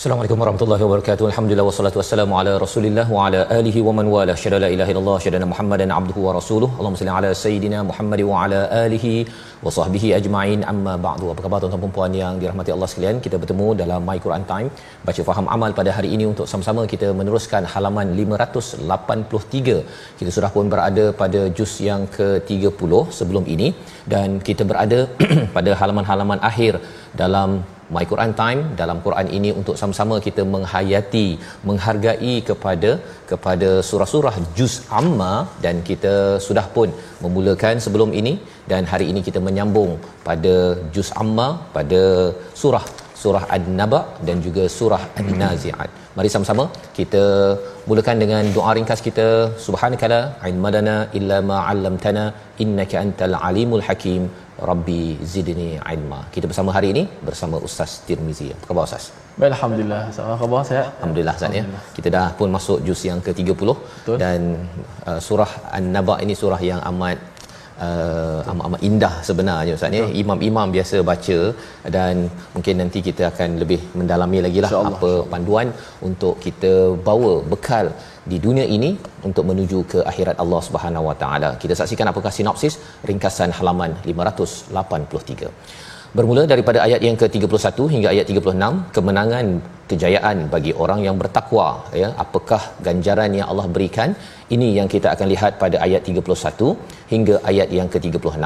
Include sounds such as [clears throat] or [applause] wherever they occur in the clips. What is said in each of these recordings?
Assalamualaikum warahmatullahi wabarakatuh. Alhamdulillah wassalatu wassalamu ala Rasulillah wa ala alihi wa man wala. Syada la ilaha illallah, syada Muhammadan abduhu wa rasuluh. Allahumma salli ala sayidina Muhammad wa ala alihi wa sahbihi ajma'in. Amma ba'du. Apa khabar tuan-tuan dan puan yang dirahmati Allah sekalian? Kita bertemu dalam My Quran Time, baca faham amal pada hari ini untuk sama-sama kita meneruskan halaman 583. Kita sudah pun berada pada juz yang ke-30 sebelum ini dan kita berada [clears throat] pada halaman-halaman akhir dalam My Quran Time dalam Quran ini untuk sama-sama kita menghayati menghargai kepada kepada surah-surah juz amma dan kita sudah pun memulakan sebelum ini dan hari ini kita menyambung pada juz amma pada surah surah An-Naba dan juga surah An-Nazi'at. Mari sama-sama kita mulakan dengan doa ringkas kita. Subhanakala ilmadana illa ma 'allamtana innaka antal alimul hakim. Rabbi zidni ilma. Kita bersama hari ini bersama Ustaz Tirmizi. Apa khabar Ustaz? Baik, Alhamdulillah. Apa khabar saya? Alhamdulillah Ustaz ya. Kita dah pun masuk juz yang ke-30 dan uh, surah An-Naba ini surah yang amat uh, amat-amat indah sebenarnya Ustaz ya. Imam-imam biasa baca dan mungkin nanti kita akan lebih mendalami lagi lah apa panduan untuk kita bawa bekal di dunia ini untuk menuju ke akhirat Allah Subhanahu Wa Taala. Kita saksikan apakah sinopsis ringkasan halaman 583. Bermula daripada ayat yang ke-31 hingga ayat 36, kemenangan kejayaan bagi orang yang bertakwa ya. Apakah ganjaran yang Allah berikan? Ini yang kita akan lihat pada ayat 31 hingga ayat yang ke-36.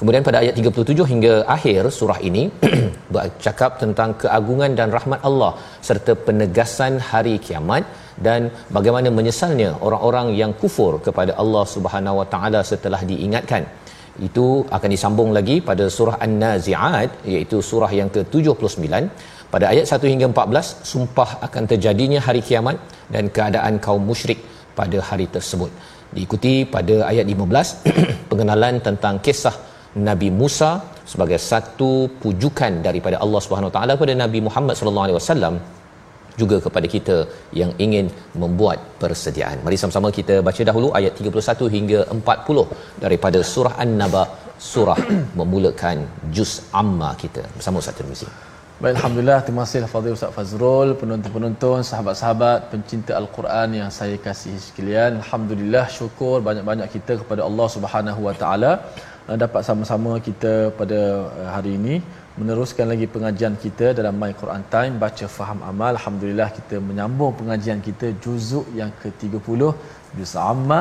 Kemudian pada ayat 37 hingga akhir surah ini [clears throat] bercakap tentang keagungan dan rahmat Allah serta penegasan hari kiamat dan bagaimana menyesalnya orang-orang yang kufur kepada Allah Subhanahu Wa Taala setelah diingatkan itu akan disambung lagi pada surah An-Nazi'at iaitu surah yang ke-79. Pada ayat 1 hingga 14 sumpah akan terjadinya hari kiamat dan keadaan kaum musyrik pada hari tersebut. Diikuti pada ayat 15 [clears throat] pengenalan tentang kisah Nabi Musa sebagai satu pujukan daripada Allah Subhanahu Wa Taala kepada Nabi Muhammad sallallahu alaihi wasallam juga kepada kita yang ingin membuat persediaan. Mari sama-sama kita baca dahulu ayat 31 hingga 40 daripada surah An-Naba, surah [clears throat] memulakan juz amma kita bersama Ustaz Tirmizi. Baik, Alhamdulillah. Terima kasih Fadil Ustaz Fazrul, penonton-penonton, sahabat-sahabat, pencinta Al-Quran yang saya kasihi sekalian. Alhamdulillah, syukur banyak-banyak kita kepada Allah Subhanahu Wa Taala dapat sama-sama kita pada hari ini meneruskan lagi pengajian kita dalam My Quran Time baca faham amal. Alhamdulillah kita menyambung pengajian kita juzuk yang ke-30 juz amma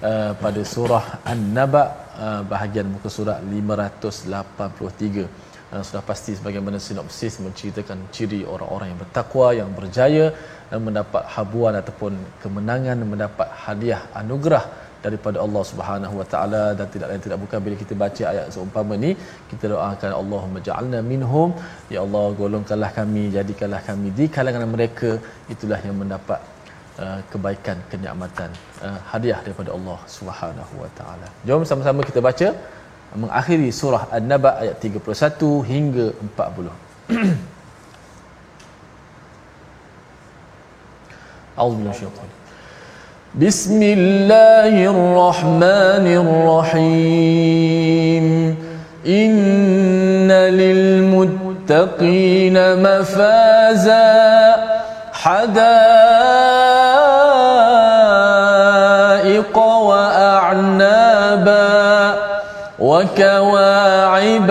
uh, pada surah An-Naba uh, bahagian muka surat 583 uh, sudah pasti sebagaimana sinopsis menceritakan ciri orang-orang yang bertakwa yang berjaya dan mendapat habuan ataupun kemenangan mendapat hadiah anugerah daripada Allah Subhanahu Wa Taala dan tidak lain tidak bukan bila kita baca ayat seumpama ni kita doakan Allahumma ja'alna minhum ya Allah golongkanlah kami jadikanlah kami di kalangan mereka itulah yang mendapat uh, kebaikan kenikmatan uh, hadiah daripada Allah Subhanahu Wa Taala jom sama-sama kita baca mengakhiri surah An-Naba ayat 31 hingga 40 أعوذ بالله من الشيطان بسم الله الرحمن الرحيم. إن للمتقين مفازا. حدائق وأعنابا وكواعب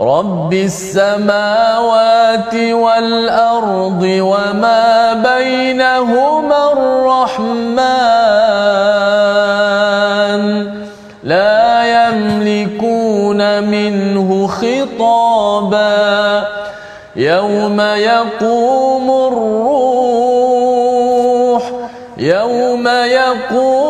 رب السماوات والأرض وما بينهما الرحمن لا يملكون منه خطابا يوم يقوم الروح يوم يقوم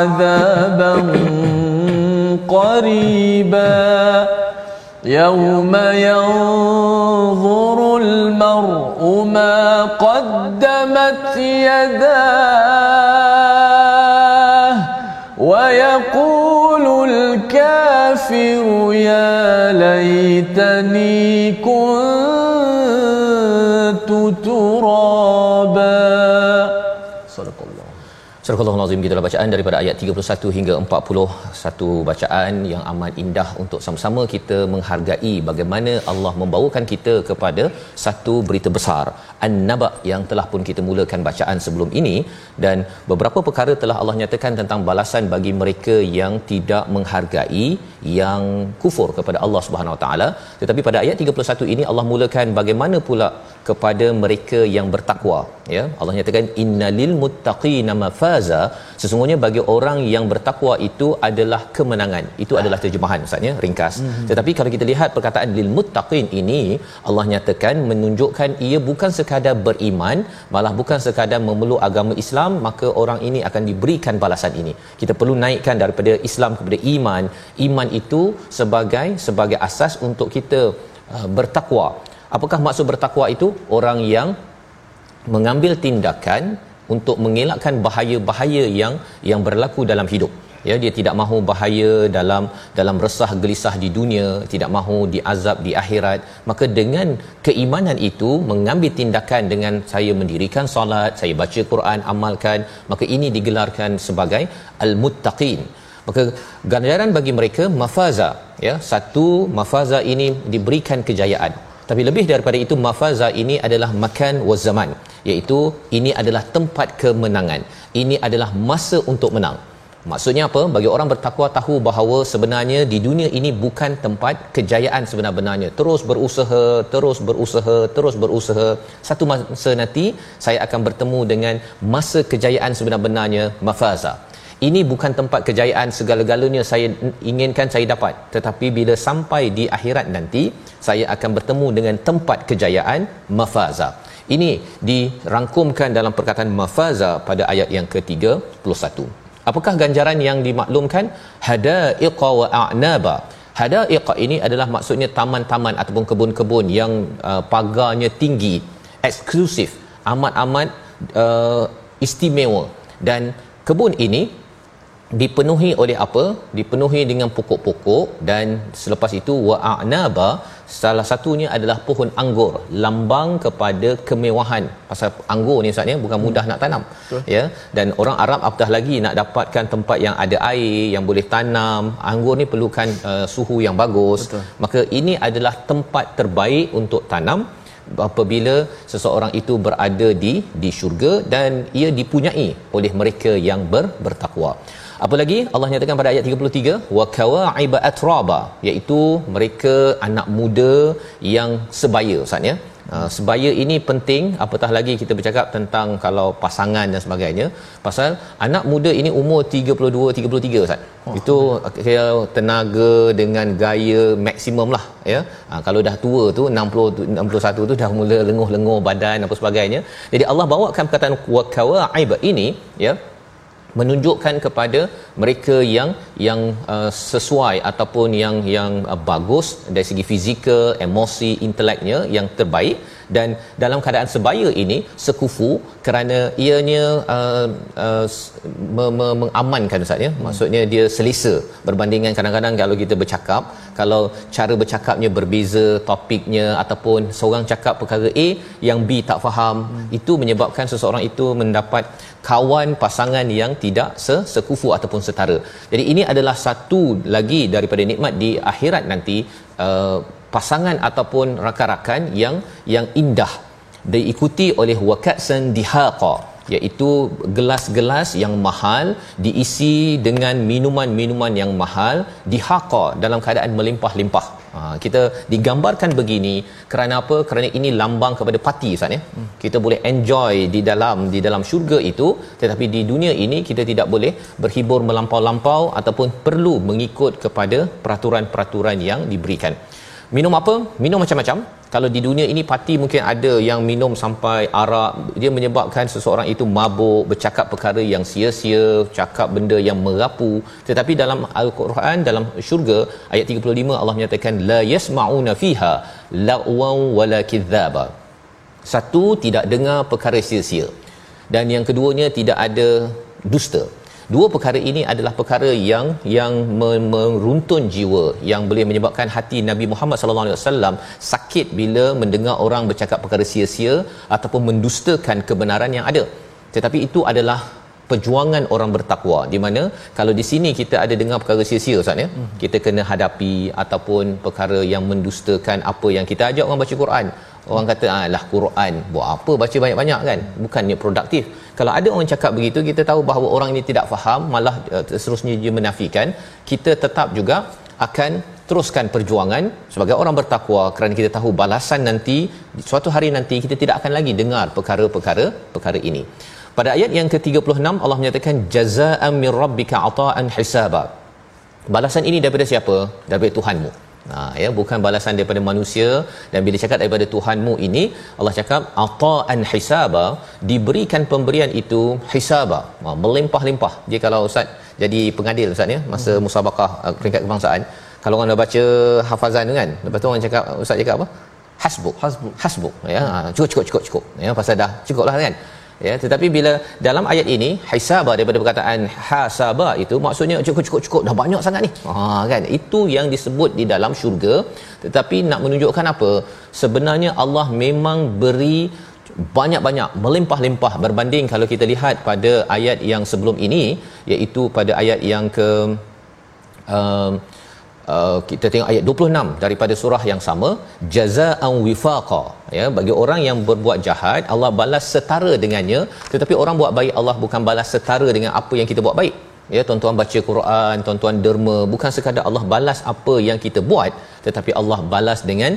عذابا قريبا. يوم ينظر المرء ما قدمت يداه Surah Al-Azim gitulah bacaan daripada ayat 31 hingga 40 satu bacaan yang amat indah untuk sama-sama kita menghargai bagaimana Allah membawakan kita kepada satu berita besar An-Naba yang telah pun kita mulakan bacaan sebelum ini. Dan beberapa perkara telah Allah nyatakan tentang balasan bagi mereka yang tidak menghargai yang kufur kepada Allah Subhanahu Wa Taala. Tetapi pada ayat 31 ini Allah mulakan bagaimana pula kepada mereka yang bertakwa ya. Allah nyatakan innalil muttaqina mafaza. Sesungguhnya bagi orang yang bertakwa itu adalah kemenangan. Itu adalah terjemahan ustaz ya ringkas. Mm-hmm. tetapi kalau kita lihat perkataan lil muttaqin ini Allah nyatakan menunjukkan ia bukan sekadar beriman malah bukan sekadar memeluk agama Islam maka orang ini akan diberikan balasan ini. Kita perlu naikkan daripada Islam kepada iman. Iman itu sebagai sebagai asas untuk kita uh, bertakwa apakah maksud bertakwa itu? Orang yang mengambil tindakan untuk mengelakkan bahaya-bahaya yang yang berlaku dalam hidup. Ya dia tidak mahu bahaya dalam dalam resah gelisah di dunia tidak mahu diazab di akhirat. Maka dengan keimanan itu mengambil tindakan dengan saya mendirikan solat saya baca Quran amalkan maka ini digelarkan sebagai al-muttaqin. Maka ganjaran bagi mereka mafaza. Ya satu mafaza ini diberikan kejayaan tapi lebih daripada itu mafaza ini adalah makan wa zaman iaitu ini adalah tempat kemenangan. Ini adalah masa untuk menang. Maksudnya apa? Bagi orang bertakwa tahu bahawa sebenarnya di dunia ini bukan tempat kejayaan sebenar-benarnya. Terus berusaha terus berusaha terus berusaha. Satu masa nanti saya akan bertemu dengan masa kejayaan sebenar-benarnya mafaza ini bukan tempat kejayaan segala-galanya saya inginkan saya dapat. Tetapi bila sampai di akhirat nanti saya akan bertemu dengan tempat kejayaan mafaza. Ini dirangkumkan dalam perkataan mafaza pada ayat yang ke-31 apakah ganjaran yang dimaklumkan? Hadaiqa wa a'naba. Hadaiqa ini adalah maksudnya taman-taman ataupun kebun-kebun yang uh, pagarnya tinggi eksklusif amat-amat uh, istimewa. Dan kebun ini dipenuhi oleh apa dipenuhi dengan pokok-pokok dan selepas itu wa'anaba salah satunya adalah pohon anggur lambang kepada kemewahan pasal anggur ni saatnya bukan mudah hmm. nak tanam Betul. ya dan orang Arab apatah lagi nak dapatkan tempat yang ada air yang boleh tanam anggur ni perlukan uh, suhu yang bagus Betul. maka ini adalah tempat terbaik untuk tanam apabila seseorang itu berada di di syurga dan ia dipunyai oleh mereka yang ber, bertakwa apa lagi? Allah nyatakan pada ayat 33 wa kawaiba atraba iaitu mereka anak muda yang sebaya ustaz ya. Uh, sebaya ini penting. Apatah lagi kita bercakap tentang kalau pasangan dan sebagainya. Pasal anak muda ini umur 32 33 ustaz. Oh, itu kira tenaga dengan gaya maksimum lah ya. Uh, kalau dah tua tu 60 61 tu dah mula lenguh-lenguh badan apa sebagainya. Jadi Allah bawakan perkataan wa kawaib ini ya menunjukkan kepada mereka yang yang uh, sesuai ataupun yang yang uh, bagus dari segi fizikal, emosi, inteleknya yang terbaik dan dalam keadaan sebaya ini sekufu kerana ianya uh, uh, me- me- mengamankan ustaz ya maksudnya dia selesa berbandingkan kadang-kadang kalau kita bercakap kalau cara bercakapnya berbeza topiknya ataupun seorang cakap perkara A yang B tak faham hmm. itu menyebabkan seseorang itu mendapat kawan pasangan yang tidak sekufu ataupun setara. Jadi ini adalah satu lagi daripada nikmat di akhirat nanti uh, pasangan ataupun rakan-rakan yang yang indah diikuti oleh wakatsan dihaqa iaitu gelas-gelas yang mahal diisi dengan minuman-minuman yang mahal dihaqa dalam keadaan melimpah-limpah Ha, kita digambarkan begini kerana apa? Kerana ini lambang kepada parti Ustaz ya. Hmm. Kita boleh enjoy di dalam di dalam syurga itu tetapi di dunia ini kita tidak boleh berhibur melampau-lampau ataupun perlu mengikut kepada peraturan-peraturan yang diberikan. Minum apa? Minum macam-macam. Kalau di dunia ini parti mungkin ada yang minum sampai arak, dia menyebabkan seseorang itu mabuk, bercakap perkara yang sia-sia, cakap benda yang merapu. Tetapi dalam Al-Quran dalam syurga ayat 35 Allah menyatakan la yasmauna fiha la'wan wala kidzaba. Satu tidak dengar perkara sia-sia. Dan yang keduanya tidak ada dusta dua perkara ini adalah perkara yang yang meruntun jiwa yang boleh menyebabkan hati Nabi Muhammad sallallahu alaihi wasallam sakit bila mendengar orang bercakap perkara sia-sia ataupun mendustakan kebenaran yang ada tetapi itu adalah perjuangan orang bertakwa di mana kalau di sini kita ada dengar perkara sia-sia ustaz ya hmm. kita kena hadapi ataupun perkara yang mendustakan apa yang kita ajak orang baca Quran orang kata ah lah Quran buat apa? Baca banyak-banyak kan? Bukannya produktif. Kalau ada orang cakap begitu kita tahu bahawa orang ini tidak faham malah uh, seterusnya dia menafikan. Kita tetap juga akan teruskan perjuangan sebagai orang bertakwa kerana kita tahu balasan nanti suatu hari nanti kita tidak akan lagi dengar perkara-perkara perkara ini. Pada ayat yang ke-36 Allah menyatakan jazaa'an mir rabbika ata'an hisaba. Balasan ini daripada siapa? Daripada Tuhanmu Ha, ya bukan balasan daripada manusia. Dan bila cakap daripada Tuhanmu ini Allah cakap ata'an hisaba. Diberikan pemberian itu hisaba. Ha, melimpah-limpah dia kalau ustaz jadi pengadil ustaz ya masa hmm. musabaqah uh, peringkat kebangsaan kalau orang dah baca hafazan tu kan lepas tu orang cakap ustaz cakap apa? Hasbuk hasbuk hasbuk ya ha, cukup cukup cukup. Cukup ya pasal dah cukup lah kan ya tetapi bila dalam ayat ini hisaba daripada perkataan hasaba itu maksudnya cukup cukup cukup dah banyak sangat ni. Ha kan? Itu yang disebut di dalam syurga. Tetapi nak menunjukkan apa? Sebenarnya Allah memang beri banyak-banyak melimpah-limpah berbanding kalau kita lihat pada ayat yang sebelum ini iaitu pada ayat yang ke uh, Uh, kita tengok ayat 26 daripada surah yang sama jazaa'an wifaqa ya bagi orang yang berbuat jahat Allah balas setara dengannya tetapi orang buat baik Allah bukan balas setara dengan apa yang kita buat baik. Ya tuan-tuan baca Quran tuan-tuan derma bukan sekadar Allah balas apa yang kita buat tetapi Allah balas dengan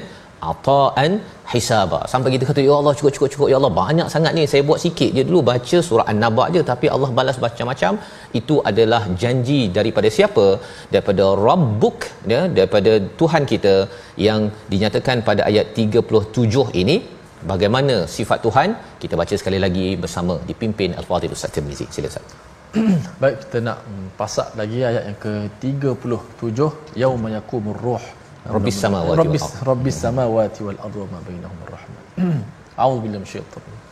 ata'an hisaba. Sampai kita kata ya Allah cukup cukup cukup ya Allah banyak sangat ni saya buat sikit je dulu baca surah an-naba je. Tapi Allah balas macam-macam itu adalah janji daripada siapa? Daripada rabbuk ya daripada Tuhan kita yang dinyatakan pada ayat 37 ini. Bagaimana sifat Tuhan? Kita baca sekali lagi bersama dipimpin al-fadhil ustaz Tirmizi. Sila ustaz. [clears throat] Baik kita nak pasak lagi ayat yang ke 37 yauma yaqumur ruh. Rabbis samawati rabbis samawati wal ardu ma bainahuma rahman. [clears throat] A'udzu billahi minasyaitanir rajim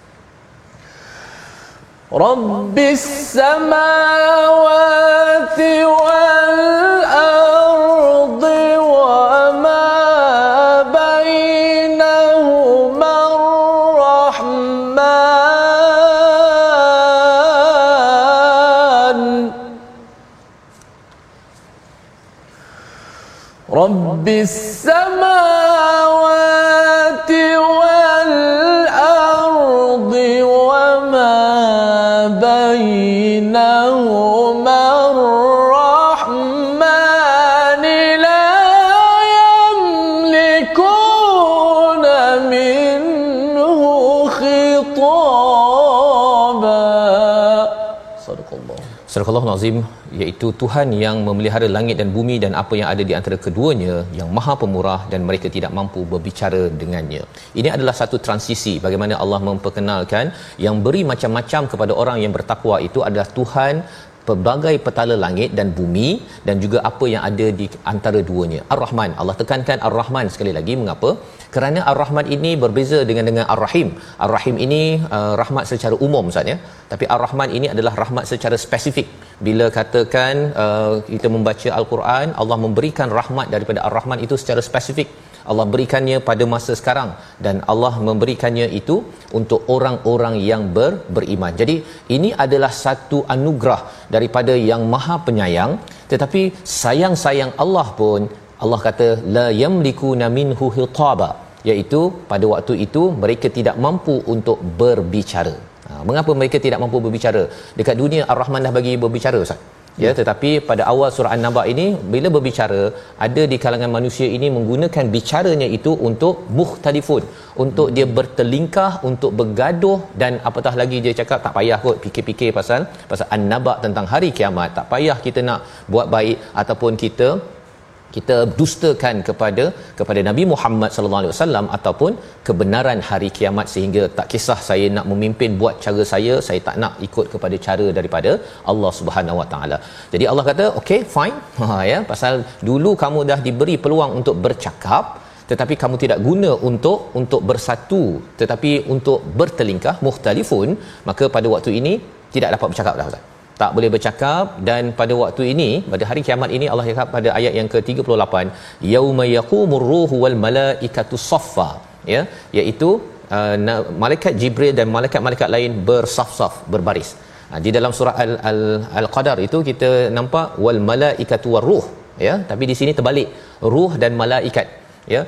رب السماوات والأرض وما بينهما الرحمن. رب السماوات Surah Nazim iaitu Tuhan yang memelihara langit dan bumi dan apa yang ada di antara keduanya yang Maha Pemurah dan mereka tidak mampu berbicara dengannya. Ini adalah satu transisi bagaimana Allah memperkenalkan yang beri macam-macam kepada orang yang bertakwa itu adalah Tuhan pelbagai petala langit dan bumi dan juga apa yang ada di antara duanya. Ar-Rahman. Allah tekankan Ar-Rahman sekali lagi mengapa? Kerana Ar-Rahman ini berbeza dengan dengan Ar-Rahim. Ar-Rahim ini uh, rahmat secara umum Ustaz ya. Tapi Ar-Rahman ini adalah rahmat secara spesifik. Bila katakan uh, kita membaca Al-Quran, Allah memberikan rahmat daripada Ar-Rahman itu secara spesifik. Allah berikannya pada masa sekarang dan Allah memberikannya itu untuk orang-orang yang ber, beriman. Jadi ini adalah satu anugerah daripada yang Maha Penyayang tetapi sayang-sayang Allah pun Allah kata la yamlikuna minhu hitaba iaitu pada waktu itu mereka tidak mampu untuk berbicara. Ha, mengapa mereka tidak mampu berbicara? Dekat dunia Ar-Rahman dah bagi berbicara Ustaz ya tetapi pada awal surah an-naba ini bila berbicara ada di kalangan manusia ini menggunakan bicaranya itu untuk muhtalifun untuk dia bertelingkah untuk bergaduh dan apatah lagi dia cakap tak payah kot fikir-fikir pasal pasal an-naba tentang hari kiamat. Tak payah kita nak buat baik ataupun kita kita dustakan kepada kepada Nabi Muhammad sallallahu alaihi wasallam ataupun kebenaran hari kiamat sehingga tak kisah saya nak memimpin buat cara saya saya tak nak ikut kepada cara daripada Allah Subhanahu wa taala. Jadi Allah kata okay fine [laughs] ha ya pasal dulu kamu dah diberi peluang untuk bercakap tetapi kamu tidak guna untuk untuk bersatu tetapi untuk bertelingkah muhtalifun maka pada waktu ini tidak dapat bercakap dah Ustaz tak boleh bercakap dan pada waktu ini pada hari kiamat ini Allah cakap pada ayat yang ke-38 yauma yaqumur ruhu wal malaikatu saffa ya iaitu uh, malaikat jibril dan malaikat-malaikat lain bersaf-saf berbaris. Ha, di dalam surah al al al-qadar itu kita nampak wal malaikatu waruh ya tapi di sini terbalik ruh dan malaikat ya.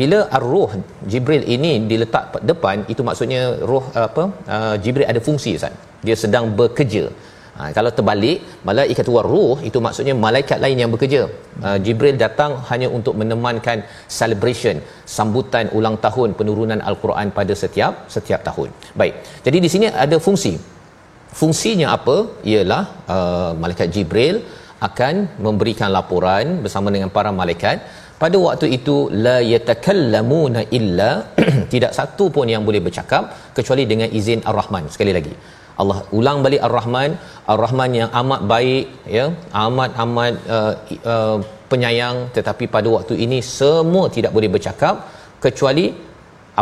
Bila ar-ruh jibril ini diletak depan itu maksudnya ruh apa uh, jibril ada fungsi Ustaz. Dia sedang bekerja Ha, kalau terbalik, malaikat waruh itu maksudnya malaikat lain yang bekerja. Ha, Jibril datang hanya untuk menemankan celebration, sambutan ulang tahun penurunan al-Quran pada setiap setiap tahun. Baik. Jadi di sini ada fungsi. Fungsinya apa? Ialah uh, malaikat Jibril akan memberikan laporan bersama dengan para malaikat pada waktu itu la yatakallamuna illa [clears throat] tidak satu pun yang boleh bercakap kecuali dengan izin ar-Rahman sekali lagi Allah ulang balik Ar-Rahman, Ar-Rahman yang amat baik ya, amat amat uh, uh, penyayang. Tetapi pada waktu ini semua tidak boleh bercakap kecuali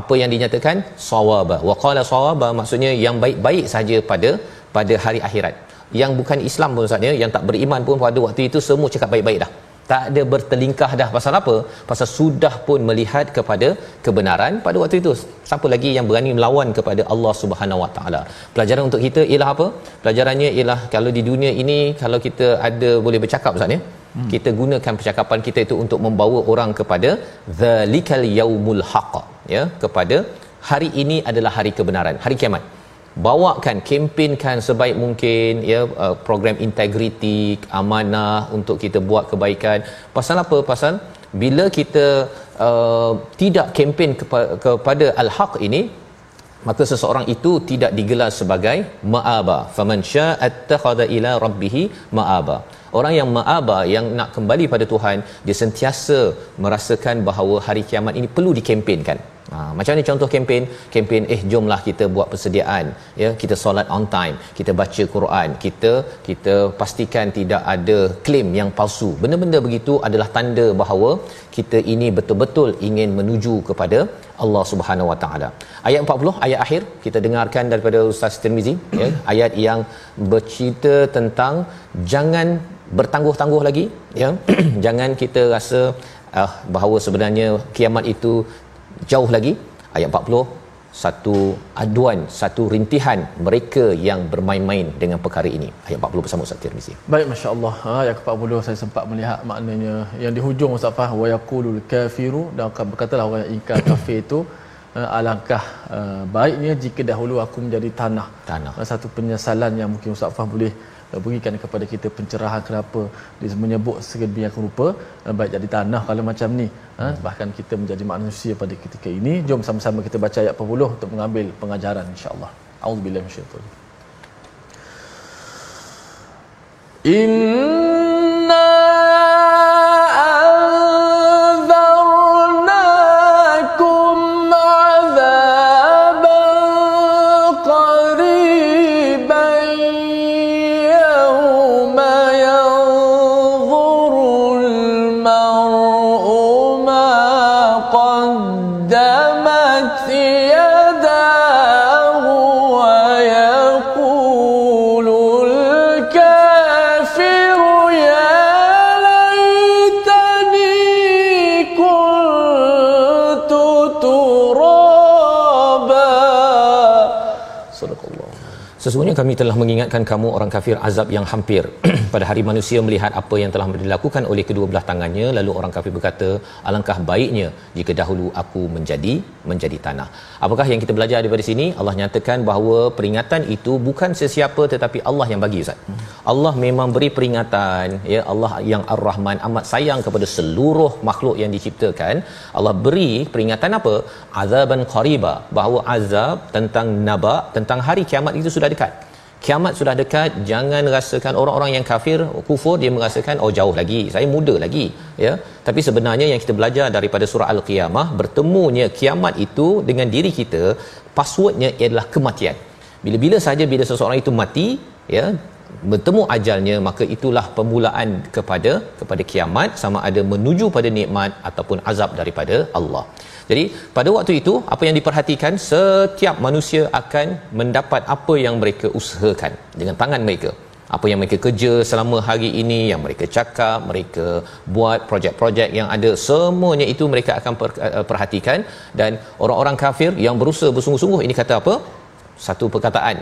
apa yang dinyatakan? Sawaba. Wa qala sawaba maksudnya yang baik-baik saja pada pada hari akhirat. Yang bukan Islam pun saja, yang tak beriman pun pada waktu itu semua cakap baik-baik dah tak ada bertelingkah dah pasal apa? Pasal sudah pun melihat kepada kebenaran pada waktu itu. Siapa lagi yang berani melawan kepada Allah Subhanahu Wa Taala? Pelajaran untuk kita ialah apa? Pelajarannya ialah kalau di dunia ini kalau kita ada boleh bercakap ustaz ya? Hmm. kita gunakan percakapan kita itu untuk membawa orang kepada zalikal yaumul haqq ya? Kepada hari ini adalah hari kebenaran hari kiamat bawakan kempenkan sebaik mungkin ya uh, program integriti amanah untuk kita buat kebaikan. Pasal apa? Pasal bila kita uh, tidak kempen kepa- kepada al-haq ini maka seseorang itu tidak digelar sebagai ma'aba. Faman sya'attakhadha ila rabbih ma'aba. Orang yang ma'aba yang nak kembali pada Tuhan dia sentiasa merasakan bahawa hari kiamat ini perlu dikempenkan Ha, macam ni contoh kempen, kempen eh jomlah kita buat persediaan, ya, kita solat on time, kita baca Quran, kita kita pastikan tidak ada klaim yang palsu. Benda-benda begitu adalah tanda bahawa kita ini betul-betul ingin menuju kepada Allah Subhanahu Wa Taala. Ayat 40 ayat akhir kita dengarkan daripada Ustaz Tirmizi ya [coughs] ayat yang bercerita tentang jangan bertangguh-tangguh lagi ya [coughs] jangan kita rasa uh, bahawa sebenarnya kiamat itu jauh lagi ayat 40 satu aduan satu rintihan mereka yang bermain-main dengan perkara ini. Ayat 40 bersama Ustaz Tirmizi. Baik masya-Allah. Ha, ayat 40 saya sempat melihat maknanya. Yang di hujung Ustaz Fah wa yaqulul kafiru dan berkatalah orang yang ingkar kafir itu uh, alangkah uh, baiknya jika dahulu aku menjadi tanah. Tanah. Uh, satu penyesalan yang mungkin Ustaz Fah boleh berikan kepada kita pencerahan kenapa dia menyebut sedemikian rupa uh, baik jadi tanah kalau macam ni. Ha, bahkan kita menjadi manusia pada ketika ini. Jom sama-sama kita baca ayat 40 untuk mengambil pengajaran insya-Allah. Auzubillahi minasyaitanir Sesungguhnya kami telah mengingatkan kamu orang kafir azab yang hampir pada hari manusia melihat apa yang telah dilakukan oleh kedua belah tangannya lalu orang kafir berkata alangkah baiknya jika dahulu aku menjadi menjadi tanah. Apakah yang kita belajar daripada sini? Allah nyatakan bahawa peringatan itu bukan sesiapa tetapi Allah yang bagi Ustaz. Allah memang beri peringatan ya Allah yang Ar-Rahman amat sayang kepada seluruh makhluk yang diciptakan. Allah beri peringatan apa? Azaban qariba bahawa azab tentang naba tentang hari kiamat itu sudah dekat kiamat sudah dekat jangan rasakan orang-orang yang kafir kufur dia merasakan oh jauh lagi saya muda lagi ya. Tapi sebenarnya yang kita belajar daripada surah al-qiyamah bertemunya kiamat itu dengan diri kita passwordnya ialah kematian. Bila-bila saja bila seseorang itu mati ya bertemu ajalnya maka itulah permulaan kepada kepada kiamat sama ada menuju pada nikmat ataupun azab daripada Allah jadi pada waktu itu apa yang diperhatikan setiap manusia akan mendapat apa yang mereka usahakan dengan tangan mereka. Apa yang mereka kerja selama hari ini yang mereka cakap, mereka buat projek-projek yang ada semuanya itu mereka akan eh, perhatikan dan orang-orang kafir yang berusaha bersungguh-sungguh ini kata apa? Satu perkataan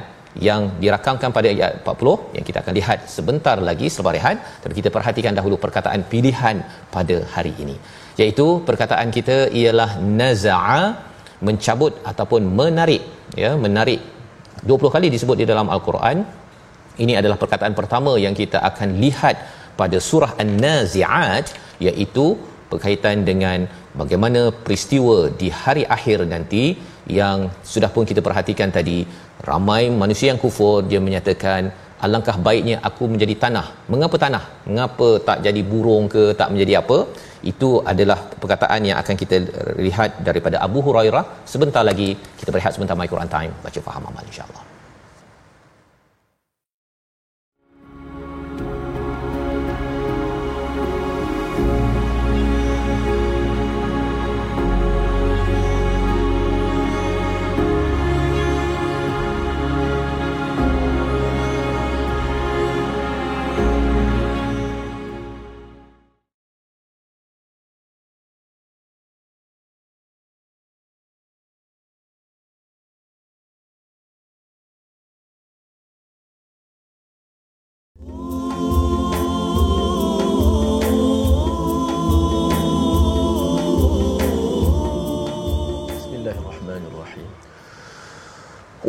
yang dirakamkan pada ayat 40 yang kita akan lihat sebentar lagi selepas rehat tapi kita perhatikan dahulu perkataan pilihan pada hari ini iaitu perkataan kita ialah naza'a mencabut ataupun menarik. Ya menarik. 20 kali disebut di dalam al-Quran. Ini adalah perkataan pertama yang kita akan lihat pada surah an-nazi'at iaitu berkaitan dengan bagaimana peristiwa di hari akhir nanti yang sudah pun kita perhatikan tadi. Ramai manusia yang kufur dia menyatakan alangkah baiknya aku menjadi tanah. Mengapa tanah? Mengapa tak jadi burung ke tak menjadi apa? Itu adalah perkataan yang akan kita lihat daripada Abu Hurairah. Sebentar lagi kita berehat sebentar my Quran time. Baca faham amal insyaallah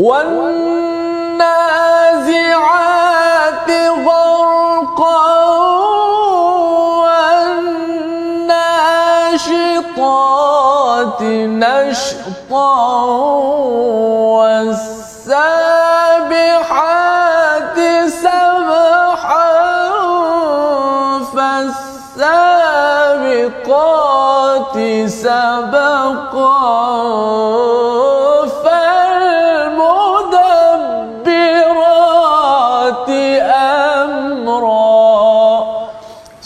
والنازعات غرقا والناشطات نشطا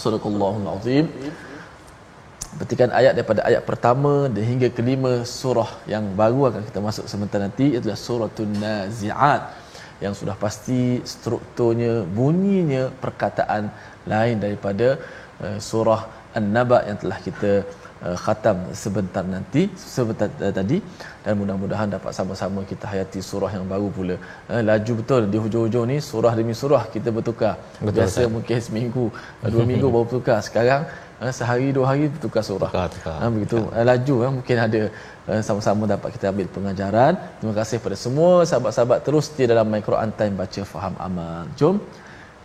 Sadaqallahul Azim. Petikan ayat daripada ayat pertama dan hingga kelima surah yang baru akan kita masuk sebentar nanti adalah suratul Nazi'at yang sudah pasti strukturnya bunyinya perkataan lain daripada uh, surah An-Naba yang telah kita uh, khatam sebentar nanti sebentar uh, tadi. Dan mudah-mudahan dapat sama-sama kita hayati surah yang baru pula. Uh, laju betul di hujung-hujung ni surah demi surah kita bertukar. Betul, biasa Ustaz. mungkin seminggu uh, dua minggu baru bertukar. Sekarang uh, sehari dua hari bertukar surah. Tukar, tukar. Uh, begitu. Uh, laju uh, mungkin ada uh, sama-sama dapat kita ambil pengajaran. Terima kasih kepada semua sahabat-sahabat terus di dalam Quran Time baca faham amal jom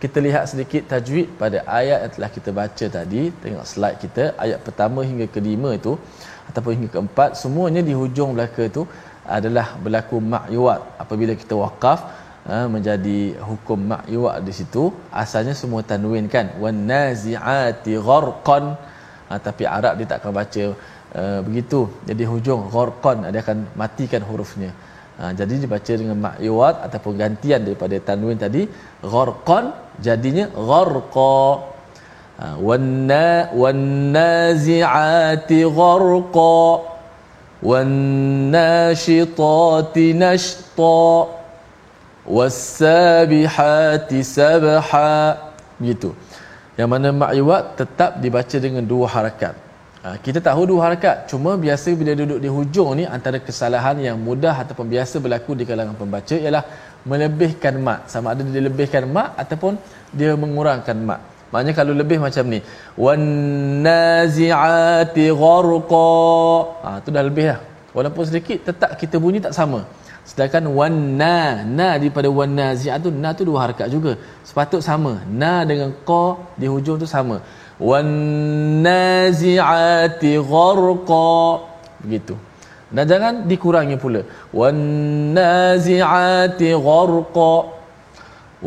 kita lihat sedikit tajwid pada ayat yang telah kita baca tadi. Tengok slide kita ayat pertama hingga kelima itu ataupun hingga keempat semuanya di hujung belaka itu adalah berlaku ma'yuat apabila kita wakaf ha, menjadi hukum ma'iwak di situ asalnya semua tanwin kan. Wan nazi'ati gharqan. Ha, tapi Arab dia tak akan baca uh, begitu. Jadi hujung gharqan dia akan matikan hurufnya ha, jadi dibaca dengan ma'iwat ataupun gantian daripada tanwin tadi gharqan jadinya gharqa. Ha, wan wan nazi'ati gharqa. Wan nashitati nashta. Wasabihati sabha. Gitu. Yang mana ma'iwat tetap dibaca dengan dua harakat. ha, kita tahu dua harakat cuma biasa bila duduk di hujung ni antara kesalahan yang mudah ataupun biasa berlaku di kalangan pembaca ialah melebihkan mat sama ada dia lebihkan mat ataupun dia mengurangkan mat maknanya kalau lebih macam ni wan nazi'ati gharqa ha, tu dah lebih dah walaupun sedikit tetap kita bunyi tak sama Sedangkan wanna na daripada wanna zi'at tu na tu dua harakat juga. Sepatut sama. Na dengan qa di hujung tu sama. Wannazi'ati gharqa. Begitu. Dan jangan dikurangi pula. Wannazi'ati gharqa.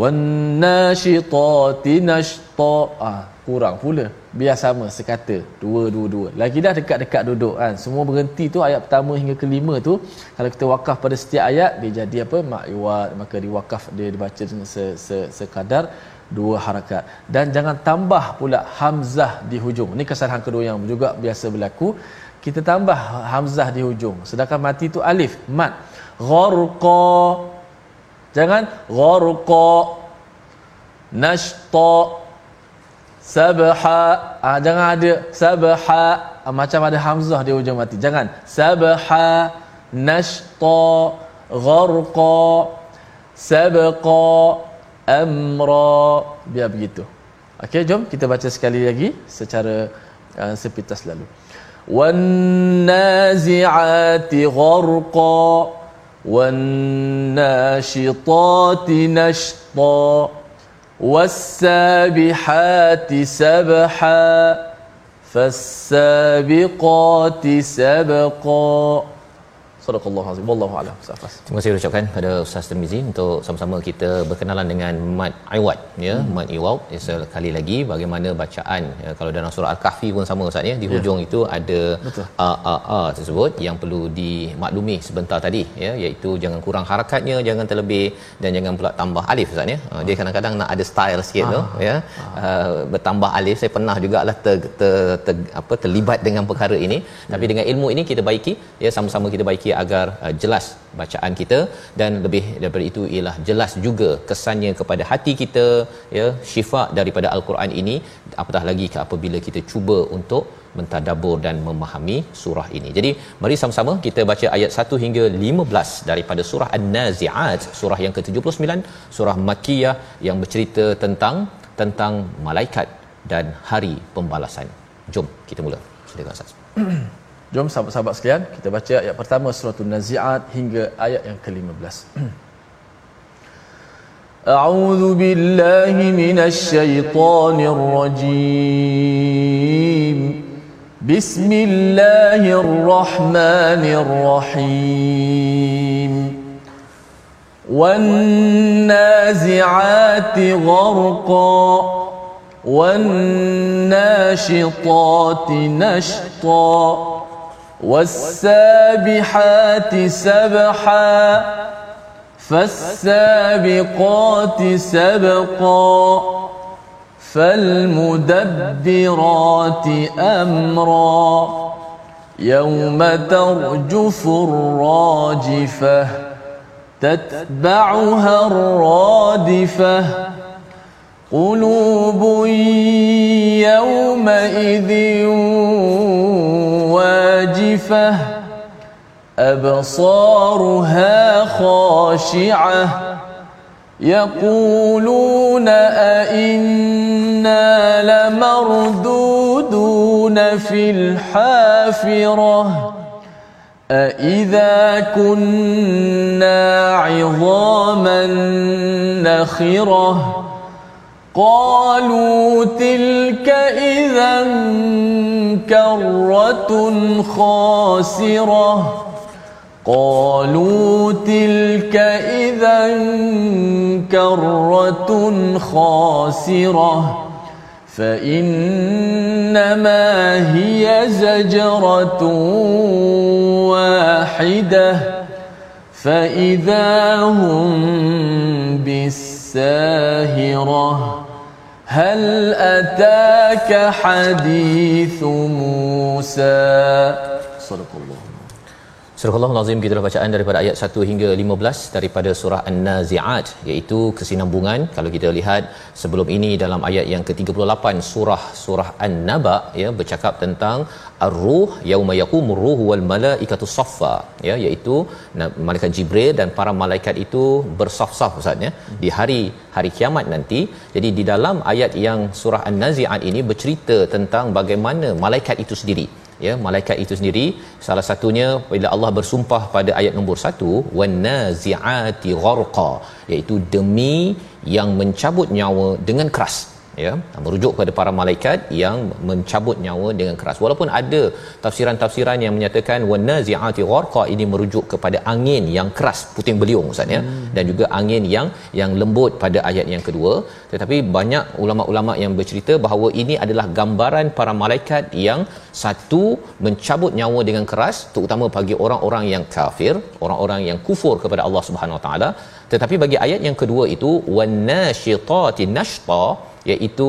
Wannashitati nashta. Ah, kurang pula biar sama sekata dua dua dua lagi dah dekat-dekat duduk kan semua berhenti tu ayat pertama hingga kelima tu kalau kita wakaf pada setiap ayat dia jadi apa ma'iwat maka diwakaf dia dibaca dengan se, se, sekadar dua harakat. Dan jangan tambah pula hamzah di hujung. Ni kesalahan kedua yang juga biasa berlaku. Kita tambah hamzah di hujung. Sedangkan mati tu alif mat. Gharqa. Jangan gharqa. Nashta. Sabha. Ah, jangan ada sabha. Ah, macam ada hamzah di hujung mati. Jangan. Sabha. Nashta. Gharqa. Sabqa amra biar begitu okey jom kita baca sekali lagi secara uh, sepintas lalu wan nazi'ati gharqa wan nashitati nashta والسابحات سبحا فالسابقات سبقا Sadaqallahu azim. Wallahu a'lam. Terima kasih ucapkan pada Ustaz Tirmizi untuk sama-sama kita berkenalan dengan Mat Iwat ya, hmm. Mat Iwat. Ya, sekali lagi bagaimana bacaan ya, kalau dalam surah Al-Kahfi pun sama Ustaz ya, di ya. hujung ya. itu ada a a a tersebut yang perlu dimaklumi sebentar tadi ya, iaitu jangan kurang harakatnya, jangan terlebih dan jangan pula tambah alif Ustaz ya. Ha. Dia kadang-kadang nak ada style sikit tu ya. Uh, bertambah alif saya pernah jugalah ter, ter, ter, apa terlibat dengan perkara ini. Tapi dengan ilmu ini kita baiki ya sama-sama kita baiki agar uh, jelas bacaan kita dan lebih daripada itu ialah jelas juga kesannya kepada hati kita ya syifa daripada al-Quran ini apatah lagi apabila kita cuba untuk mentadabur dan memahami surah ini. Jadi mari sama-sama kita baca ayat 1 hingga 15 daripada surah An-Nazi'at, surah yang ke-79, surah Makkiyah yang bercerita tentang tentang malaikat dan hari pembalasan. Jom kita mula. Silakan Ustaz. [clears throat] Jom sahabat-sahabat sekalian, kita baca ayat pertama surah An-Nazi'at hingga ayat yang ke-15. [clears throat] A'udzu billahi minasy syaithanir rajim. Bismillahirrahmanirrahim. والنازعات غرقا والناشطات نشطا والسابحات سبحا فالسابقات سبقا فالمدبرات أمرا. يوم ترجف الراجفة تتبعها الرادفة. قلوب يومئذ واجفة أبصارها خاشعة. يقولون أئنا لمردودون في الحافرة أإذا كنا عظاما نخرة. قالوا تلك إذا كرة خاسرة. قالوا تلك إذا كرة خاسرة. فإنما هي زجرة واحدة. فإذا هم بالساهرة. هل أتاك حديث موسى صدق الله Surah Allah Nazim kita bacaan daripada ayat 1 hingga 15 daripada surah An-Nazi'at iaitu kesinambungan kalau kita lihat sebelum ini dalam ayat yang ke-38 surah surah An-Naba ya bercakap tentang ar-ruh yauma yaqumur ruh wal malaikatu saffa. Ya iaitu malaikat Jibril dan para malaikat itu bersaf-saf ustaz ya di hari hari kiamat nanti. Jadi di dalam ayat yang surah An-Nazi'at ini bercerita tentang bagaimana malaikat itu sendiri. Ya malaikat itu sendiri salah satunya bila Allah bersumpah pada ayat nombor 1 wan naziati gharqa iaitu demi yang mencabut nyawa dengan keras ya merujuk kepada para malaikat yang mencabut nyawa dengan keras. Walaupun ada tafsiran-tafsiran yang menyatakan wanazi'ati gharqa ini merujuk kepada angin yang keras puting beliung ustaz ya. Hmm. dan juga angin yang yang lembut pada ayat yang kedua. Tetapi banyak ulama-ulama yang bercerita bahawa ini adalah gambaran para malaikat yang satu mencabut nyawa dengan keras terutama bagi orang-orang yang kafir orang-orang yang kufur kepada Allah Subhanahu Wa taala. Tetapi bagi ayat yang kedua itu wanashitati nashta iaitu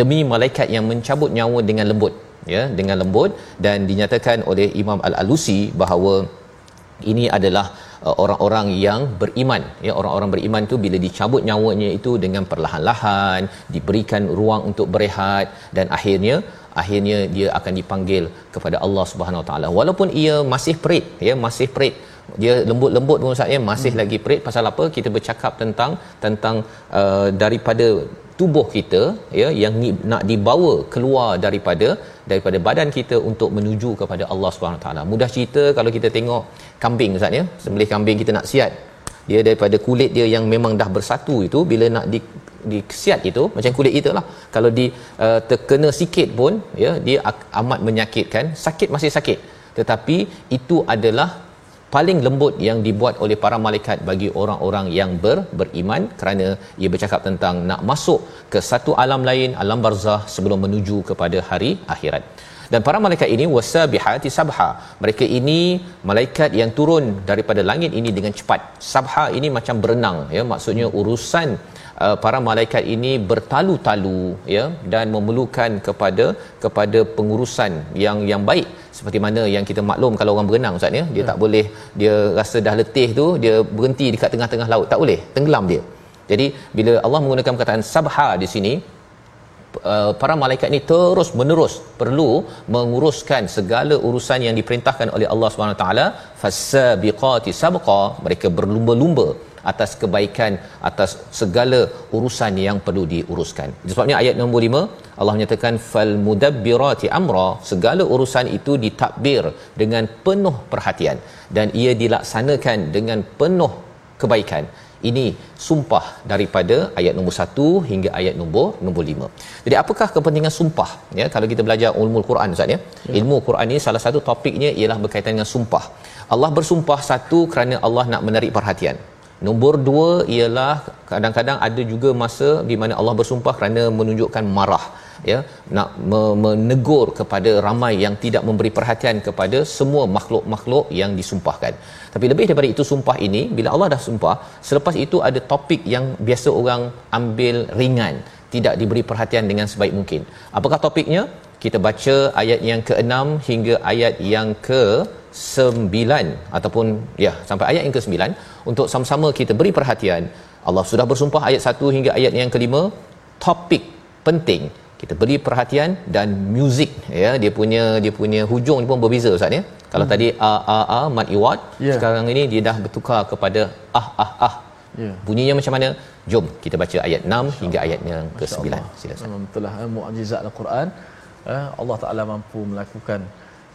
demi malaikat yang mencabut nyawa dengan lembut ya dengan lembut. Dan dinyatakan oleh Imam Al-Alusi bahawa ini adalah uh, orang-orang yang beriman ya orang-orang beriman tu bila dicabut nyawanya itu dengan perlahan-lahan diberikan ruang untuk berehat dan akhirnya akhirnya dia akan dipanggil kepada Allah Subhanahu Wa Taala. Walaupun ia masih perit ya masih perit. Dia lembut-lembut pun Ustaz ya masih hmm. lagi perit. Pasal apa? Kita bercakap tentang tentang uh, daripada tubuh kita ya yang nak dibawa keluar daripada daripada badan kita untuk menuju kepada Allah taala. Mudah cerita kalau kita tengok kambing Ustaz ya, sembelih kambing kita nak siat. Dia daripada kulit dia yang memang dah bersatu itu bila nak di di itu macam kulit kita lah kalau di uh, terkena sikit pun ya dia amat menyakitkan sakit masih sakit tetapi itu adalah paling lembut yang dibuat oleh para malaikat bagi orang-orang yang ber, beriman kerana ia bercakap tentang nak masuk ke satu alam lain alam barzah sebelum menuju kepada hari akhirat. Dan para malaikat ini wasabihati sabha. Mereka ini malaikat yang turun daripada langit ini dengan cepat. Sabha ini macam berenang ya. Maksudnya urusan uh, para malaikat ini bertalu-talu ya dan memerlukan kepada kepada pengurusan yang yang baik. Seperti mana yang kita maklum kalau orang berenang ustaz ya? Dia ya. tak boleh dia rasa dah letih tu dia berhenti dekat tengah-tengah laut. Tak boleh tenggelam dia. Jadi bila Allah menggunakan perkataan sabha di sini uh, para malaikat ini terus menerus perlu menguruskan segala urusan yang diperintahkan oleh Allah Subhanahu taala. Fasabiqati sabqa mereka berlumba-lumba atas kebaikan atas segala urusan yang perlu diuruskan. Sebabnya ayat nombor 5 Allah menyatakan fal mudabbirati amra segala urusan itu ditakbir dengan penuh perhatian dan ia dilaksanakan dengan penuh kebaikan. Ini sumpah daripada ayat nombor 1 hingga ayat nombor nombor 5. Jadi apakah kepentingan sumpah? Ya, kalau kita belajar ilmu Quran Ustaz ya. ya. Ilmu Quran ini salah satu topiknya ialah berkaitan dengan sumpah. Allah bersumpah satu kerana Allah nak menarik perhatian. Nombor dua ialah kadang-kadang ada juga masa di mana Allah bersumpah kerana menunjukkan marah ya nak menegur kepada ramai yang tidak memberi perhatian kepada semua makhluk-makhluk yang disumpahkan. Tapi lebih daripada itu sumpah ini bila Allah dah sumpah, selepas itu ada topik yang biasa orang ambil ringan, tidak diberi perhatian dengan sebaik mungkin. Apakah topiknya? Kita baca ayat yang ke-6 hingga ayat yang ke sembilan ataupun ya sampai ayat yang ke-9 untuk sama-sama kita beri perhatian. Allah sudah bersumpah ayat 1 hingga ayat yang kelima topik penting kita beri perhatian dan muzik ya dia punya dia punya hujung pun berbeza ustaz ya. Kalau hmm. tadi a a a mat iwat yeah. sekarang ini dia dah bertukar kepada ah ah ah. Yeah. Bunyinya macam mana? Jom kita baca ayat 6 hingga ayat yang ke-9. Silakan. Betul lah mukjizat al-Quran. Eh, Allah Taala mampu melakukan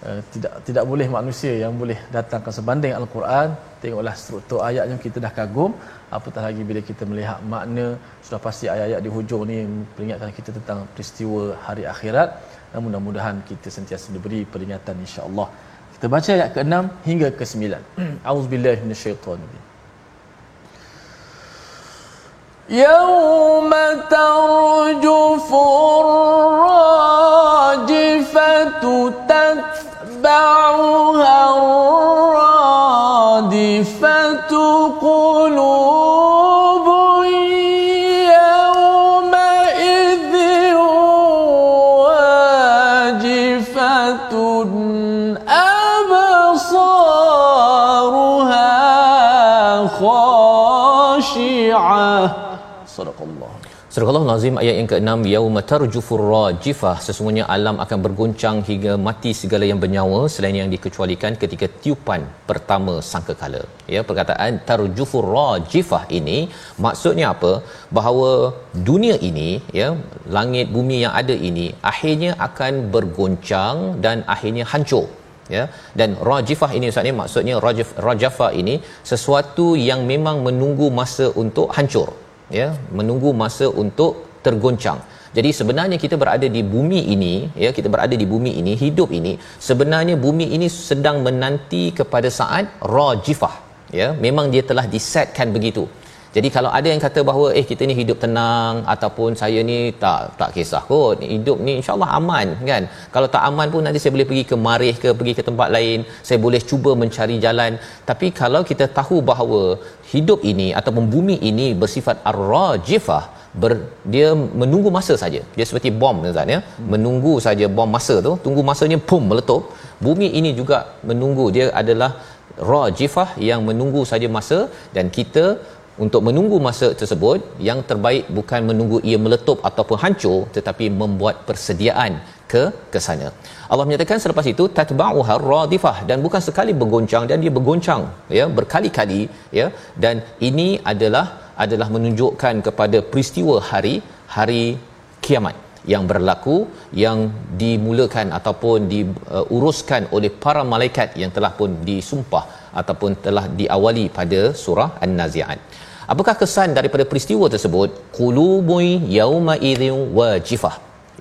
Uh, tidak tidak boleh manusia yang boleh datangkan sebanding al-Quran tengoklah struktur ayat yang kita dah kagum apatah lagi bila kita melihat makna sudah pasti ayat-ayat di hujung ni peringatkan kita tentang peristiwa hari akhirat uh, mudah-mudahan kita sentiasa diberi peringatan insya-Allah Kita baca ayat ke-6 hingga ke-9. Auzubillahi minasyaitonir يوم ترجف الراجفة تتبعها الرادفة قلوب Surah Allah Nazim ayat yang ke-6 yauma tarjufur rajifah sesungguhnya alam akan bergoncang hingga mati segala yang bernyawa selain yang dikecualikan ketika tiupan pertama sangkakala. Ya perkataan tarjufur rajifah ini maksudnya apa? Bahawa dunia ini ya langit bumi yang ada ini akhirnya akan bergoncang dan akhirnya hancur. Ya dan rajifah ini ustaz ni maksudnya rajif rajafa ini sesuatu yang memang menunggu masa untuk hancur ya menunggu masa untuk tergoncang. Jadi sebenarnya kita berada di bumi ini ya kita berada di bumi ini hidup ini sebenarnya bumi ini sedang menanti kepada saat rajifah ya memang dia telah disetkan begitu jadi kalau ada yang kata bahawa eh kita ni hidup tenang ataupun saya ni tak tak kisah kot hidup ni insyaallah aman kan? Kalau tak aman pun nanti saya boleh pergi ke marih ke pergi ke tempat lain saya boleh cuba mencari jalan. Tapi kalau kita tahu bahawa hidup ini ataupun bumi ini bersifat ar-rajifah ber, dia menunggu masa saja. Dia seperti bom tuan ya? Menunggu saja bom masa tu tunggu masanya pum meletup. Bumi ini juga menunggu. Dia adalah rajifah yang menunggu saja masa dan kita untuk menunggu masa tersebut yang terbaik bukan menunggu ia meletup ataupun hancur tetapi membuat persediaan ke ke sana. Allah menyatakan selepas itu tatba'uha radifah dan bukan sekali bergoncang dan dia bergoncang ya berkali-kali ya dan ini adalah adalah menunjukkan kepada peristiwa hari hari kiamat yang berlaku yang dimulakan ataupun diuruskan oleh para malaikat yang telah pun disumpah ataupun telah diawali pada surah An-Nazi'at. Apakah kesan daripada peristiwa tersebut? Qulubun yauma idzin wajifah.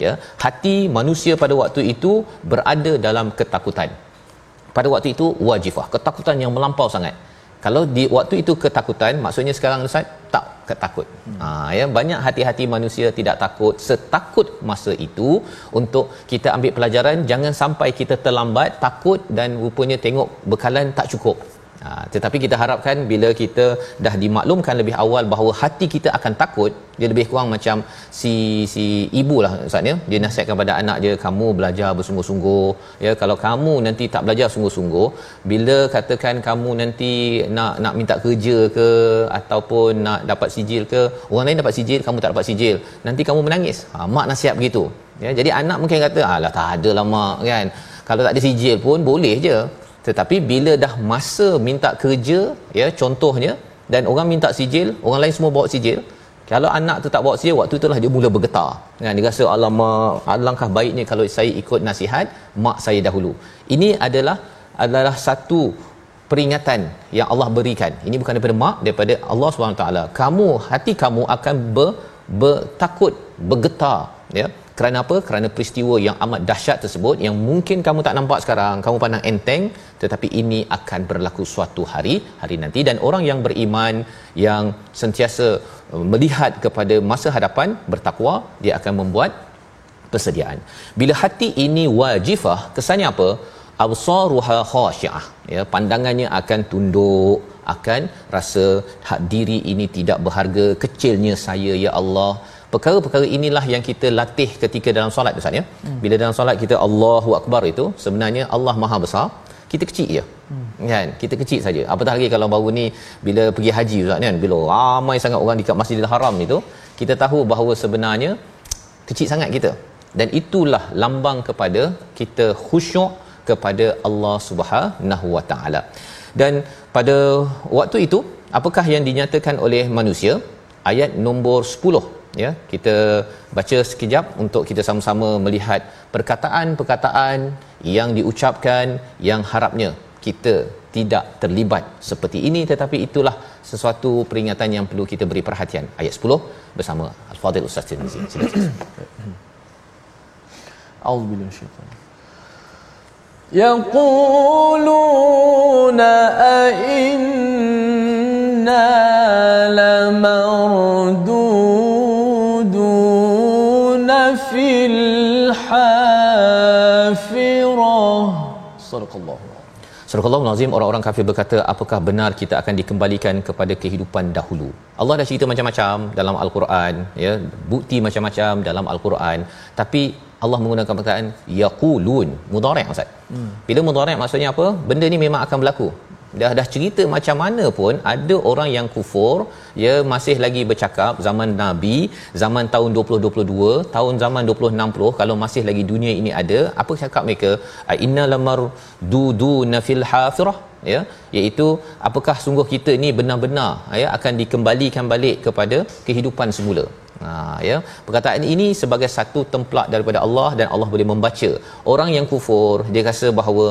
Ya, hati manusia pada waktu itu berada dalam ketakutan. Pada waktu itu wajifah, ketakutan yang melampau sangat. Kalau di waktu itu ketakutan, maksudnya sekarang Ustaz tak ketakut. Hmm. Ha ya banyak hati-hati manusia tidak takut setakut masa itu untuk kita ambil pelajaran jangan sampai kita terlambat takut dan rupanya tengok bekalan tak cukup. Ha, tetapi kita harapkan bila kita dah dimaklumkan lebih awal bahawa hati kita akan takut dia lebih kurang macam si si ibu lah maksudnya dia nasihatkan pada anak dia kamu belajar bersungguh-sungguh. Ya kalau kamu nanti tak belajar sungguh-sungguh bila katakan kamu nanti nak nak minta kerja ke ataupun nak dapat sijil ke orang lain dapat sijil kamu tak dapat sijil nanti kamu menangis. Ha, mak nasihat begitu. Ya jadi anak mungkin kata alah tak ada lah mak kan. Kalau tak ada sijil pun boleh je tetapi bila dah masa minta kerja ya contohnya dan orang minta sijil orang lain semua bawa sijil kalau anak tu tak bawa sijil waktu itulah dia mula bergetar. Kan dia rasa alamak alangkah baiknya kalau saya ikut nasihat mak saya dahulu. Ini adalah adalah satu peringatan yang Allah berikan. Ini bukan daripada mak daripada Allah SWT kamu hati kamu akan ber, bertakut bergetar ya kerana apa? Kerana peristiwa yang amat dahsyat tersebut yang mungkin kamu tak nampak sekarang. Kamu pandang enteng tetapi ini akan berlaku suatu hari hari nanti. Dan orang yang beriman yang sentiasa uh, melihat kepada masa hadapan bertakwa dia akan membuat persediaan. Bila hati ini wajifah kesannya apa? Absaruha khashiah. Ya pandangannya akan tunduk akan rasa hak diri ini tidak berharga kecilnya saya ya Allah perkara-perkara inilah yang kita latih ketika dalam solat Ustaz ya. Hmm. Bila dalam solat kita Allahu Akbar itu sebenarnya Allah Maha Besar, kita kecil je. Hmm. Kan? Kita kecil saja. Apatah lagi kalau baru ni bila pergi haji Ustaz kan, bila ramai sangat orang di Masjidil Haram itu, kita tahu bahawa sebenarnya kecil sangat kita. Dan itulah lambang kepada kita khusyuk kepada Allah Subhanahu Wa Taala. Dan pada waktu itu, apakah yang dinyatakan oleh manusia? Ayat nombor 10 ya kita baca sekejap untuk kita sama-sama melihat perkataan-perkataan yang diucapkan yang harapnya kita tidak terlibat seperti ini tetapi itulah sesuatu peringatan yang perlu kita beri perhatian ayat 10 bersama al-fadil ustaz Tirmizi silakan A'udzubillahi minasyaitanir يقولون أئنا Sadaqallahu Surah al orang-orang kafir berkata apakah benar kita akan dikembalikan kepada kehidupan dahulu. Allah dah cerita macam-macam dalam al-Quran ya, bukti macam-macam dalam al-Quran tapi Allah menggunakan perkataan yaqulun mudhari' ustaz. Hmm. Bila mudhari' maksudnya apa? Benda ni memang akan berlaku dah dah cerita macam mana pun ada orang yang kufur ya masih lagi bercakap zaman nabi zaman tahun 2022 tahun zaman 2060 kalau masih lagi dunia ini ada apa cakap mereka? Inna lamar dudu nafil hafirah ya iaitu apakah sungguh kita ni benar-benar ya akan dikembalikan balik kepada kehidupan semula? Ha ya perkataan ini sebagai satu templak daripada Allah dan Allah boleh membaca. Orang yang kufur dia rasa bahawa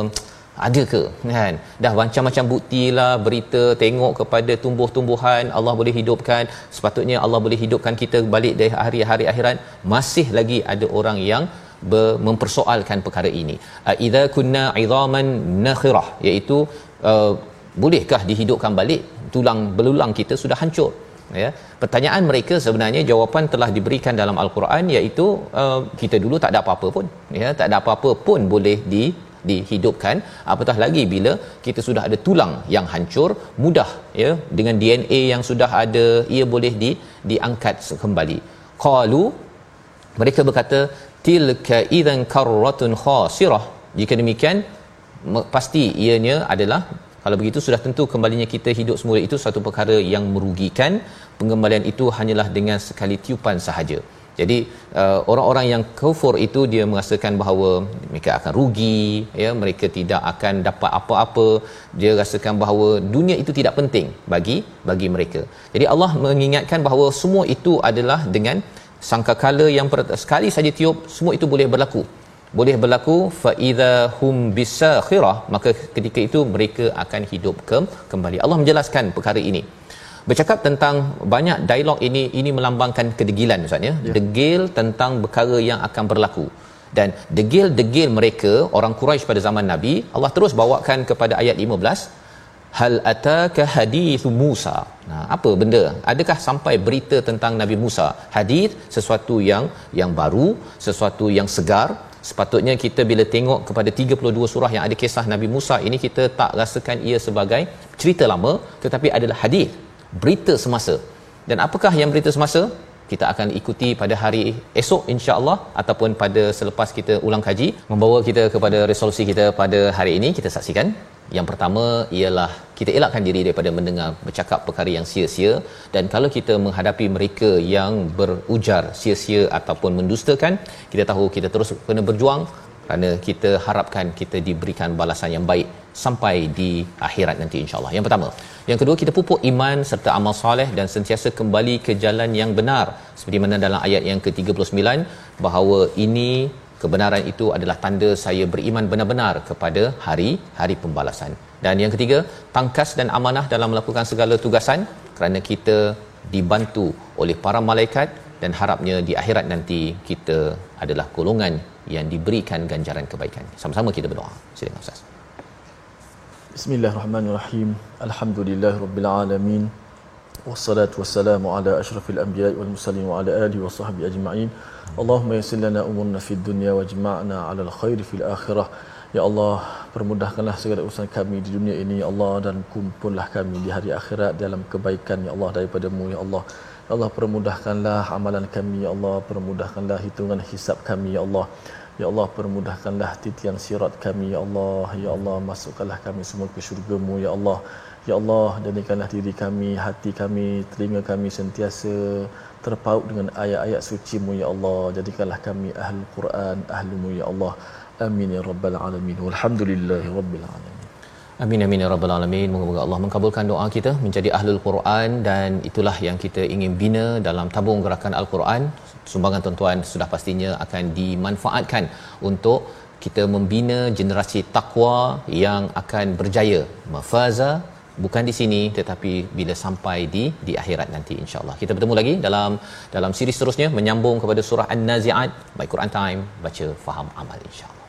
ada ke? Kan? Dah macam-macam buktilah berita tengok kepada tumbuh-tumbuhan Allah boleh hidupkan. Sepatutnya Allah boleh hidupkan kita balik dari hari-hari akhirat masih lagi ada orang yang ber- mempersoalkan perkara ini. Idza kunna idhaman nakhirah iaitu uh, bolehkah dihidupkan balik? Tulang belulang kita sudah hancur. Ya? Pertanyaan mereka sebenarnya jawapan telah diberikan dalam al-Quran iaitu uh, kita dulu tak ada apa-apa pun. Ya? Tak ada apa-apa pun boleh di dihidupkan. Apatah lagi bila kita sudah ada tulang yang hancur mudah ya dengan DNA yang sudah ada ia boleh di diangkat kembali. Qalu mereka berkata tilka idzan karratun khasirah. Jika demikian pasti ianya adalah kalau begitu sudah tentu kembalinya kita hidup semula itu satu perkara yang merugikan. Pengembalian itu hanyalah dengan sekali tiupan sahaja jadi uh, orang-orang yang kufur itu dia merasakan bahawa mereka akan rugi ya mereka tidak akan dapat apa-apa dia rasakan bahawa dunia itu tidak penting bagi bagi mereka. Jadi Allah mengingatkan bahawa semua itu adalah dengan sangkakala yang sekali saja tiup semua itu boleh berlaku. Boleh berlaku fa idza hum bisakhirah maka ketika itu mereka akan hidup kembali. Allah menjelaskan perkara ini bercakap tentang banyak dialog ini ini melambangkan kedegilan ustaz ya. Yeah. degil tentang perkara yang akan berlaku. Dan degil-degil mereka orang Quraisy pada zaman Nabi Allah terus bawakan kepada ayat 15 hal ataka hadith Musa. Nah apa benda? Adakah sampai berita tentang Nabi Musa? Hadith sesuatu yang yang baru sesuatu yang segar. Sepatutnya kita bila tengok kepada 32 surah yang ada kisah Nabi Musa ini kita tak rasakan ia sebagai cerita lama tetapi adalah hadith berita semasa. Dan apakah yang berita semasa? Kita akan ikuti pada hari esok insya-Allah ataupun pada selepas kita ulang kaji membawa kita kepada resolusi kita pada hari ini kita saksikan. Yang pertama ialah kita elakkan diri daripada mendengar bercakap perkara yang sia-sia dan kalau kita menghadapi mereka yang berujar sia-sia ataupun mendustakan, kita tahu kita terus kena berjuang kerana kita harapkan kita diberikan balasan yang baik sampai di akhirat nanti insyaallah. Yang pertama, yang kedua kita pupuk iman serta amal soleh dan sentiasa kembali ke jalan yang benar seperti mana dalam ayat yang ke-39 bahawa ini kebenaran itu adalah tanda saya beriman benar-benar kepada hari hari pembalasan. Dan yang ketiga, tangkas dan amanah dalam melakukan segala tugasan kerana kita dibantu oleh para malaikat dan harapnya di akhirat nanti kita adalah golongan yang diberikan ganjaran kebaikan. Sama-sama kita berdoa. Silakan Ustaz. Bismillahirrahmanirrahim. Alhamdulillahirabbil alamin. Wassalatu wassalamu ala asyrafil anbiya'i wal mursalin wa ala alihi wa sahbihi ajma'in. Allahumma yassir lana umurna fid dunya wajma'na 'ala al-khairi fil akhirah. Ya Allah, permudahkanlah segala urusan kami di dunia ini ya Allah dan kumpullah kami di hari akhirat dalam kebaikan ya Allah daripada-Mu ya Allah. Ya Allah permudahkanlah amalan kami ya Allah, permudahkanlah hitungan hisab kami ya Allah. Ya Allah permudahkanlah titian sirat kami ya Allah. Ya Allah masukkanlah kami semua ke syurga-Mu ya Allah. Ya Allah jadikanlah diri kami hati kami telinga kami sentiasa terpaut dengan ayat-ayat suci-Mu ya Allah. Jadikanlah kami ahli Quran ahli-Mu ya Allah. Amin ya rabbal alamin. Walhamdulillahi rabbil alamin Amin amin ya rabbal alamin. Moga-moga Allah mengabulkan doa kita menjadi ahlul Quran dan itulah yang kita ingin bina dalam tabung gerakan Al-Quran. Sumbangan tuan-tuan sudah pastinya akan dimanfaatkan untuk kita membina generasi takwa yang akan berjaya mafaza bukan di sini tetapi bila sampai di di akhirat nanti insyaallah. Kita bertemu lagi dalam dalam siri seterusnya menyambung kepada surah an-naziat. By Quran time baca faham amal insyaallah